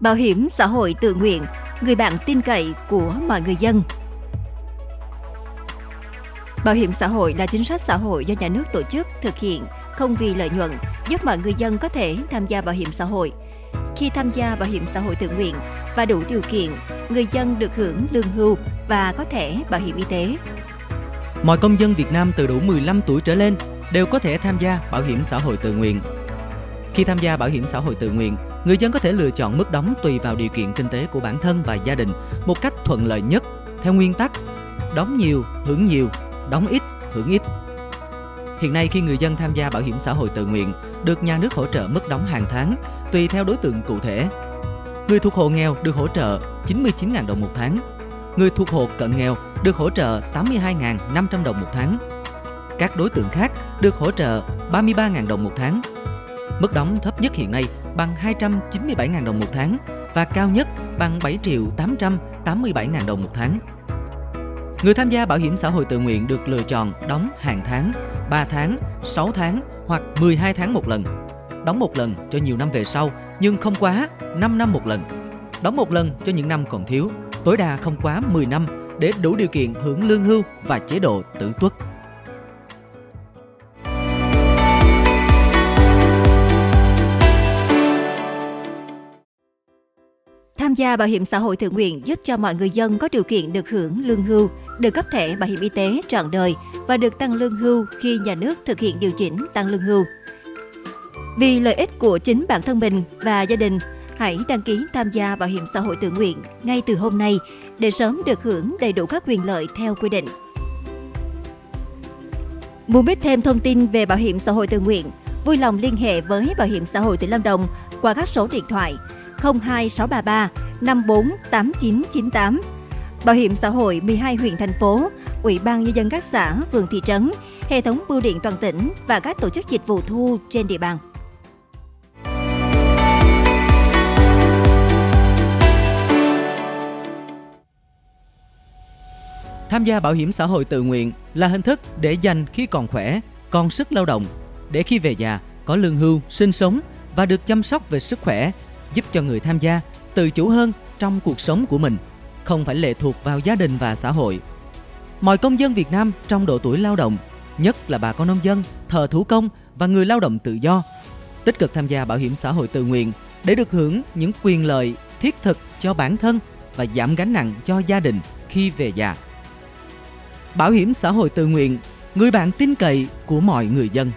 Bảo hiểm xã hội tự nguyện, người bạn tin cậy của mọi người dân. Bảo hiểm xã hội là chính sách xã hội do nhà nước tổ chức thực hiện không vì lợi nhuận, giúp mọi người dân có thể tham gia bảo hiểm xã hội. Khi tham gia bảo hiểm xã hội tự nguyện và đủ điều kiện, người dân được hưởng lương hưu và có thể bảo hiểm y tế. Mọi công dân Việt Nam từ đủ 15 tuổi trở lên đều có thể tham gia bảo hiểm xã hội tự nguyện. Khi tham gia bảo hiểm xã hội tự nguyện, người dân có thể lựa chọn mức đóng tùy vào điều kiện kinh tế của bản thân và gia đình một cách thuận lợi nhất theo nguyên tắc đóng nhiều, hưởng nhiều, đóng ít, hưởng ít. Hiện nay khi người dân tham gia bảo hiểm xã hội tự nguyện được nhà nước hỗ trợ mức đóng hàng tháng tùy theo đối tượng cụ thể. Người thuộc hộ nghèo được hỗ trợ 99.000 đồng một tháng. Người thuộc hộ cận nghèo được hỗ trợ 82.500 đồng một tháng. Các đối tượng khác được hỗ trợ 33.000 đồng một tháng. Mức đóng thấp nhất hiện nay bằng 297.000 đồng một tháng và cao nhất bằng 7 triệu 887.000 đồng một tháng. Người tham gia bảo hiểm xã hội tự nguyện được lựa chọn đóng hàng tháng, 3 tháng, 6 tháng hoặc 12 tháng một lần. Đóng một lần cho nhiều năm về sau nhưng không quá 5 năm một lần. Đóng một lần cho những năm còn thiếu, tối đa không quá 10 năm để đủ điều kiện hưởng lương hưu và chế độ tử tuất. Gia bảo hiểm xã hội tự nguyện giúp cho mọi người dân có điều kiện được hưởng lương hưu, được cấp thẻ bảo hiểm y tế trọn đời và được tăng lương hưu khi nhà nước thực hiện điều chỉnh tăng lương hưu. Vì lợi ích của chính bản thân mình và gia đình, hãy đăng ký tham gia bảo hiểm xã hội tự nguyện ngay từ hôm nay để sớm được hưởng đầy đủ các quyền lợi theo quy định. Muốn biết thêm thông tin về bảo hiểm xã hội tự nguyện, vui lòng liên hệ với Bảo hiểm xã hội tỉnh Lâm Đồng qua các số điện thoại 02633 548998. Bảo hiểm xã hội 12 huyện thành phố, Ủy ban nhân dân các xã, phường thị trấn, hệ thống bưu điện toàn tỉnh và các tổ chức dịch vụ thu trên địa bàn. Tham gia bảo hiểm xã hội tự nguyện là hình thức để dành khi còn khỏe, còn sức lao động, để khi về già có lương hưu, sinh sống và được chăm sóc về sức khỏe, giúp cho người tham gia tự chủ hơn trong cuộc sống của mình, không phải lệ thuộc vào gia đình và xã hội. Mọi công dân Việt Nam trong độ tuổi lao động, nhất là bà con nông dân, thợ thủ công và người lao động tự do, tích cực tham gia bảo hiểm xã hội tự nguyện để được hưởng những quyền lợi thiết thực cho bản thân và giảm gánh nặng cho gia đình khi về già. Bảo hiểm xã hội tự nguyện, người bạn tin cậy của mọi người dân.